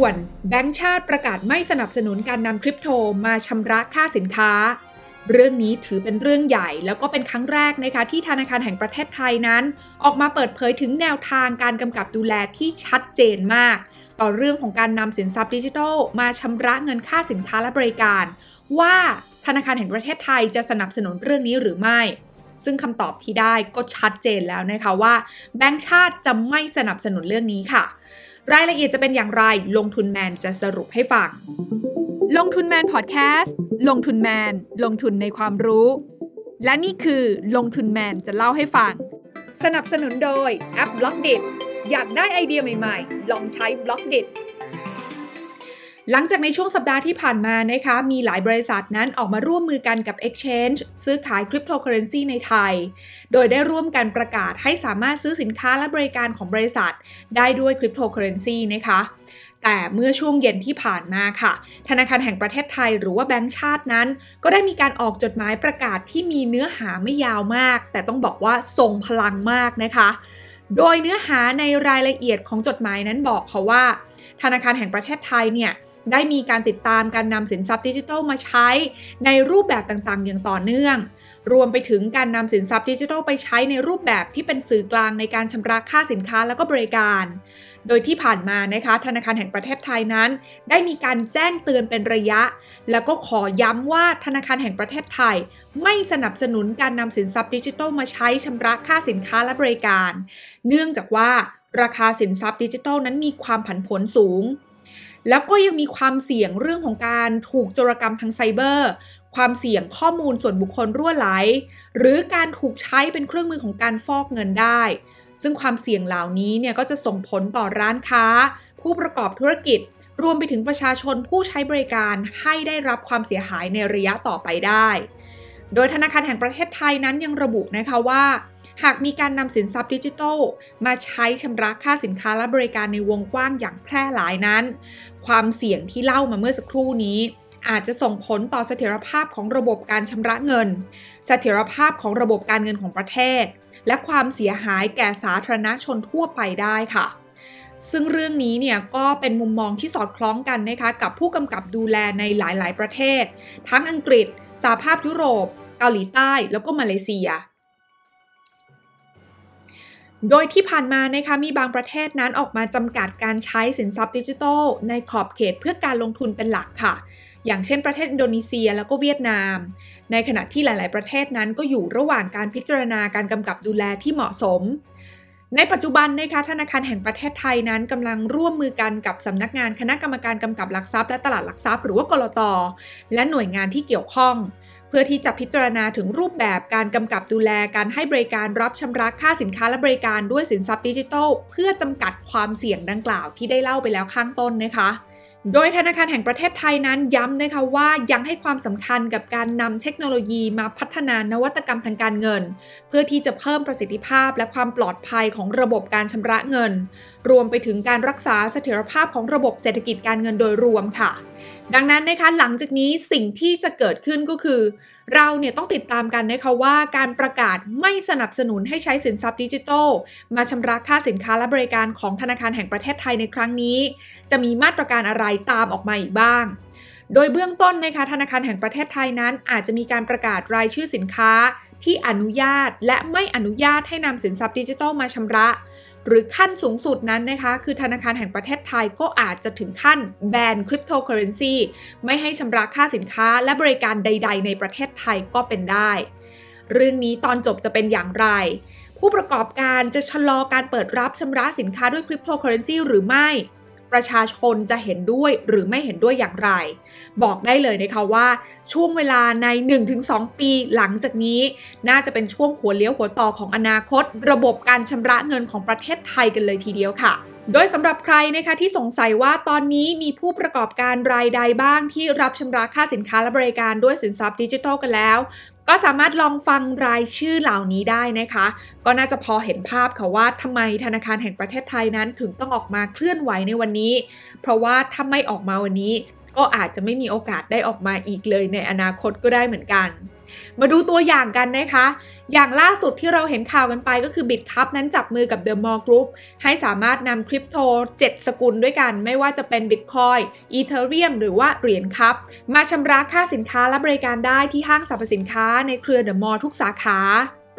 ด่วน แบงก์ชาติประกาศไม่สนับสนุนการนำคริปโตมาชำระค่าสินค้า เรื่องนี้ถือเป็นเรื่องใหญ่แล้วก็เป็นครั้งแรกนะคะที่ธนาคารแห่งประเทศไทยนั้น ออกมาเปิดเผยถึงแนวทางการกำกับดูแลที่ชัดเจนมาก ต่อเรื่องของการนำสินทรัพย์ดิจิทัลมาชำระเงินค่าสินค้าและบริการ ว่าธนาคารแห่งประเทศไทยจะสนับสนุนเรื่องนี้หรือไม่ซึ่งคำตอบที่ได้ก็ชัดเจนแล้วนะคะว่า แบงก์ชาติจะไม่สนับสนุนเรื่องนี้ค่ะ รายละเอียดจะเป็นอย่างไร ลงทุนแมนจะสรุปให้ฟัง ลงทุนแมนพอดแคสต์ ลงทุนแมน ลงทุนในความรู้ และนี่คือลงทุนแมนจะเล่าให้ฟัง สนับสนุนโดยแอป Blockdit อยากได้ไอเดียใหม่ๆ ลองใช้ Blockdit หลังจากในช่วงสัปดาห์ที่ผ่านมานะคะมีหลายบริษัทนั้นออกมาร่วมมือกันกับ Exchange ซื้อขายคริปโตเคอเรนซีในไทย โดยได้ร่วมกันประกาศให้สามารถซื้อสินค้าและบริการของบริษัท ได้ด้วยคริปโตเคอเรนซีนะคะแต่เมื่อช่วงเย็นที่ผ่านมาค่ะ ธนาคารแห่งประเทศไทยหรือว่าแบงก์ชาตินั้น ก็ได้มีการออกจดหมายประกาศที่มีเนื้อหาไม่ยาวมาก แต่ต้องบอกว่าทรงพลังมากนะคะ โดยเนื้อหาในรายละเอียดของจดหมายนั้นบอกเขาว่า ธนาคารแห่งประเทศไทยเนี่ยได้มีการติดตามการนำสินทรัพย์ดิจิทัลมาใช้ในรูปแบบต่างๆ อย่างต่อเนื่อง รวมไปถึงการนำสินทรัพย์ดิจิทัลไปใช้ในรูปแบบที่เป็นสื่อกลางในการชำระค่าสินค้าและก็บริการ โดยที่ผ่านมานะคะธนาคารแห่งประเทศไทยนั้น ได้มีการแจ้งเตือนเป็นระยะ แล้วก็ขอย้ำว่าธนาคารแห่งประเทศไทย ไม่สนับสนุนการนำสินทรัพย์ดิจิทัลมาใช้ชำระค่าสินค้าและบริการ เนื่องจากว่าราคาสินทรัพย์ดิจิทัลนั้นมีความผันผวนสูง แล้วก็ยังมีความเสี่ยงเรื่องของการถูกโจรกรรมทางไซเบอร์ ความเสี่ยงข้อมูลส่วนบุคคลรั่วไหล หรือการถูกใช้เป็นเครื่องมือของการฟอกเงินได้ ซึ่งความเสี่ยงเหล่านี้เนี่ยก็จะส่งผลต่อร้านค้า ผู้ประกอบธุรกิจ รวมไปถึงประชาชนผู้ใช้บริการให้ได้รับความเสียหายในระยะต่อไปได้ โดยธนาคารแห่งประเทศไทยนั้นยังระบุนะคะว่าหากมีการนำสินทรัพย์ดิจิทัล มาใช้ชำระค่าสินค้าและบริการในวงกว้างอย่างแพร่หลายนั้น ความเสี่ยงที่เล่ามาเมื่อสักครู่นี้ อาจจะส่งผลต่อเสถียรภาพของระบบการชำระเงิน เสถียรภาพของระบบการเงินของประเทศ และความเสียหายแก่สาธารณชนทั่วไปได้ค่ะ ซึ่งเรื่องนี้เนี่ยก็เป็นมุมมองที่สอดคล้องกันนะคะกับผู้กำกับดูแลในหลายๆ ประเทศ ทั้งอังกฤษสหภาพยุโรป เกาหลีใต้แล้วก็มาเลเซียโดยที่ผ่านมานะคะมีบางประเทศนั้นออกมาจำกัดการใช้สินทรัพย์ดิจิทัลในขอบเขตเพื่อการลงทุนเป็นหลักค่ะ อย่างเช่นประเทศอินโดนีเซียแล้วก็เวียดนาม ในขณะที่หลาย ๆ ประเทศนั้นก็อยู่ระหว่างการพิจารณาการกำกับดูแลที่เหมาะสม ในปัจจุบันนะคะธนาคารแห่งประเทศไทยนั้นกำลังร่วมมือกันกับสำนักงานคณะกรรมการกำกับหลักทรัพย์และตลาดหลักทรัพย์หรือว่ากรตและหน่วยงานที่เกี่ยวข้องเพื่อที่จะพิจารณาถึงรูปแบบการกำกับดูแลการให้บริการรับชำระค่าสินค้าและบริการด้วยสินทรัพย์ดิจิทัล เพื่อจำกัดความเสี่ยงดังกล่าวที่ได้เล่าไปแล้วข้างต้นนะคะ โดยธนาคารแห่งประเทศไทยนั้นย้ำนะคะว่ายังให้ความสำคัญกับการนำเทคโนโลยีมาพัฒนานวัตกรรมทางการเงิน เพื่อที่จะเพิ่มประสิทธิภาพและความปลอดภัยของระบบการชำระเงิน รวมไปถึงการรักษาเสถียรภาพของระบบเศรษฐกิจการเงินโดยรวมค่ะ ดังนั้นนะคะหลังจากนี้สิ่งที่จะเกิดขึ้นก็คือ เราเนี่ยต้องติดตามกันนะคะว่าการประกาศไม่สนับสนุนให้ใช้สินทรัพย์ดิจิทัล มาชำระค่าสินค้าและบริการของธนาคารแห่งประเทศไทยในครั้งนี้ จะมีมาตรการอะไรตามออกมาอีกบ้าง โดยเบื้องต้นนะคะธนาคารแห่งประเทศไทยนั้น อาจจะมีการประกาศรายชื่อสินค้าที่อนุญาตและไม่อนุญาตให้นำสินทรัพย์ดิจิทัลมาชำระ หรือขั้นสูงสุดนั้นนะคะ คือธนาคารแห่งประเทศไทยก็อาจจะถึงขั้นแบนคริปโตเคอเรนซีไม่ให้ชำระค่าสินค้าและบริการใด ๆ ในประเทศไทยก็เป็นได้ เรื่องนี้ตอนจบจะเป็นอย่างไร ผู้ประกอบการจะชะลอการเปิดรับชำระสินค้าด้วยคริปโตเคอเรนซีหรือไม่ ประชาชนจะเห็นด้วยหรือไม่เห็นด้วยอย่างไร บอกได้เลยนะคะว่าช่วงเวลาใน 1-2 ปีหลังจากนี้ น่าจะเป็นช่วงหัวเลี้ยวหัวต่อของอนาคต ระบบการชำระเงินของประเทศไทยกันเลยทีเดียวค่ะโดยสำหรับใครนะคะที่สงสัยว่าตอนนี้มีผู้ประกอบการรายใดบ้างที่รับชำระค่าสินค้าและบริการด้วยสินทรัพย์ดิจิทัลกันแล้ว ก็สามารถลองฟังรายชื่อเหล่านี้ได้นะคะ ก็น่าจะพอเห็นภาพค่ะว่าทำไมธนาคารแห่งประเทศไทยนั้นถึงต้องออกมาเคลื่อนไหวในวันนี้ เพราะว่าถ้าไม่ออกมาวันนี้ ก็อาจจะไม่มีโอกาสได้ออกมาอีกเลยในอนาคตก็ได้เหมือนกัน มาดูตัวอย่างกันนะคะ อย่างล่าสุดที่เราเห็นข่าวกันไปก็คือ BitCup นั้นจับมือกับ The Mall Group ให้สามารถนำคริปโต 7 สกุลด้วยกัน ไม่ว่าจะเป็น Bitcoin Ethereum หรือว่าเหรียญ KUB มาชำระค่าสินค้าและบริการได้ที่ห้างสรรพสินค้าในเครือ The Mall ทุกสาขา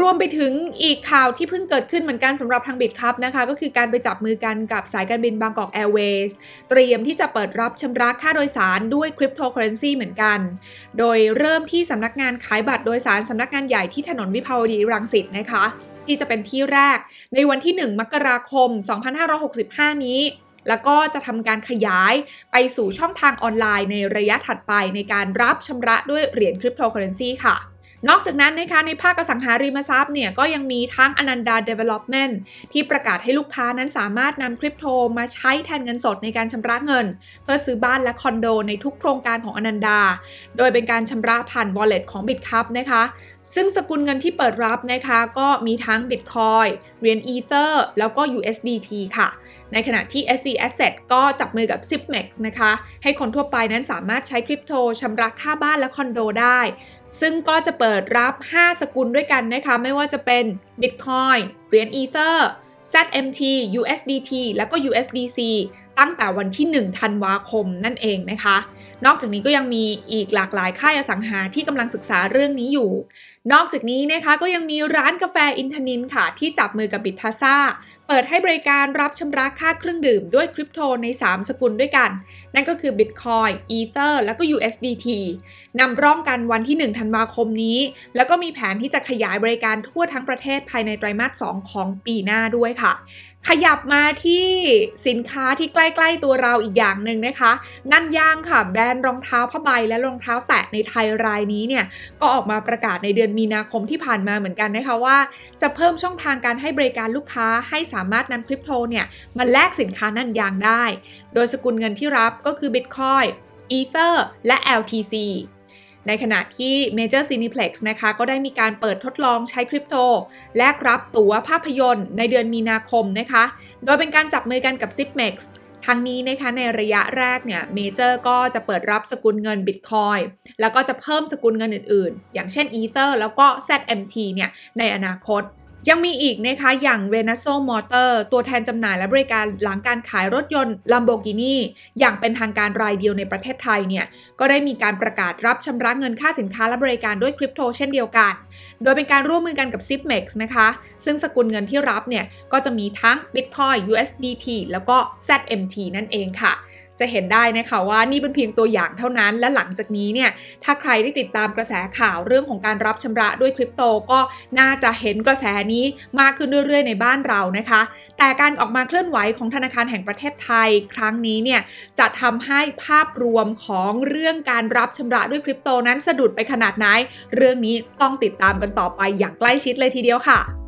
รวมไปถึงอีกข่าวที่เพิ่งเกิดขึ้นเหมือนกันสำหรับทาง Bitkub นะคะ ก็คือการไปจับมือกันกับสายการบินบางกอกแอร์เวย์สเตรียมที่จะเปิดรับชำระค่าโดยสารด้วยคริปโตเคอเรนซีเหมือนกัน โดยเริ่มที่สำนักงานขายบัตรโดยสารสำนักงานใหญ่ที่ถนนวิภาวดีรังสิตนะคะ ที่จะเป็นที่แรกในวันที่ 1 มกราคม 2565 นี้แล้วก็จะทำการขยายไปสู่ช่องทางออนไลน์ในระยะถัดไปในการรับชำระด้วยเหรียญคริปโตเคอเรนซีค่ะ นอกจากนั้นนะคะในภาคอสังหาริมทรัพย์เนี่ยก็ยังมีทั้งอนันดา Development ที่ประกาศให้ลูกค้านั้นสามารถนำคริปโตมาใช้แทนเงินสดในการชำระเงิน เพื่อซื้อบ้านและคอนโดในทุกโครงการของอนันดา โดยเป็นการชำระผ่าน wallet ของ BitCup นะคะ ซึ่งสกุลเงินที่เปิดรับนะคะก็มีทั้ง Bitcoin เหรียญ Ether แล้วก็ USDT ค่ะ ในขณะที่ SC Asset ก็จับมือกับ Zipmex นะคะ ให้คนทั่วไปนั้นสามารถใช้คริปโตชำระค่าบ้านและคอนโดได้ ซึ่งก็จะเปิดรับ 5 สกุลด้วยกันนะคะ ไม่ว่าจะเป็น Bitcoin เหรียญ Ether ZMT USDT แล้วก็ USDC ตั้งแต่วันที่ 1 ธันวาคมนั่นเองนะคะ นอกจากนี้ก็ยังมีอีกหลากหลายค่ายอสังหาที่กำลังศึกษาเรื่องนี้อยู่ นอกจากนี้นะคะก็ยังมีร้านกาแฟอินทนินค่ะ ที่จับมือกับบิทาซ่า เปิดให้บริการรับชำระค่าเครื่องดื่มด้วยคริปโตใน 3 สกุลด้วยกัน นั่นก็คือ Bitcoin Ether แล้วก็ USDT นำร่องกันวันที่ 1 ธันวาคมนี้ แล้วก็มีแผนที่จะขยายบริการทั่วทั้งประเทศภายในไตรมาส 2 ของปีหน้าด้วยค่ะขยับมาที่สินค้าที่ใกล้ ๆ ตัวเราอีกอย่างหนึ่งนะคะ นั่นย่างค่ะแบรนด์รองเท้าผ้าใบและรองเท้าแตะในไทยรายนี้เนี่ยก็ออกมาประกาศในเดือนมีนาคมที่ผ่านมาเหมือนกันนะคะว่า จะเพิ่มช่องทางการให้บริการลูกค้าให้สามารถนำคริปโตเนี่ยมาแลกสินค้านั่นยางได้ โดยสกุลเงินที่รับก็คือ Bitcoin Ether และ LTC ในขณะที่ Major Cineplex นะคะก็ได้มีการเปิดทดลองใช้คริปโต แลกรับตั๋วภาพยนตร์ในเดือนมีนาคมนะคะ โดยเป็นการจับมือกันกับ Zipmex ทั้งนี้นะคะในระยะแรกเนี่ยเมเจอร์ก็จะเปิดรับสกุลเงิน Bitcoin แล้วก็จะเพิ่มสกุลเงินอื่นๆ อย่างเช่น Ether แล้วก็ ZMT เนี่ยในอนาคต ยังมีอีกนะคะอย่าง r e n a s o Motor ตัวแทนจำหน่ายและบริการหลังการขายรถยนต์ Lamborghini อย่างเป็นทางการรายเดียวในประเทศไทยเนี่ยก็ได้มีการประกาศรับชำระเงินค่าสินค้าและบริการด้วยคริปโตเช่นเดียวกัน โดยเป็นการร่วมมือกันกับ Zipmex นะคะ ซึ่งสกุลเงินที่รับเนี่ยก็จะมีทั้ง Bitcoin USDT แล้วก็ ZMT นั่นเองค่ะ จะเห็นได้นะคะว่านี่เป็นเพียงตัวอย่างเท่านั้น และหลังจากนี้เนี่ยถ้าใครได้ติดตามกระแสข่าวเรื่องของการรับชำระด้วยคริปโตก็น่าจะเห็นกระแสนี้มากขึ้นเรื่อยๆในบ้านเรานะคะ แต่การออกมาเคลื่อนไหวของธนาคารแห่งประเทศไทยครั้งนี้เนี่ยจะทำให้ภาพรวมของเรื่องการรับชำระด้วยคริปโตนั้นสะดุดไปขนาดไหน เรื่องนี้ต้องติดตามกันต่อไปอย่างใกล้ชิดเลยทีเดียวค่ะ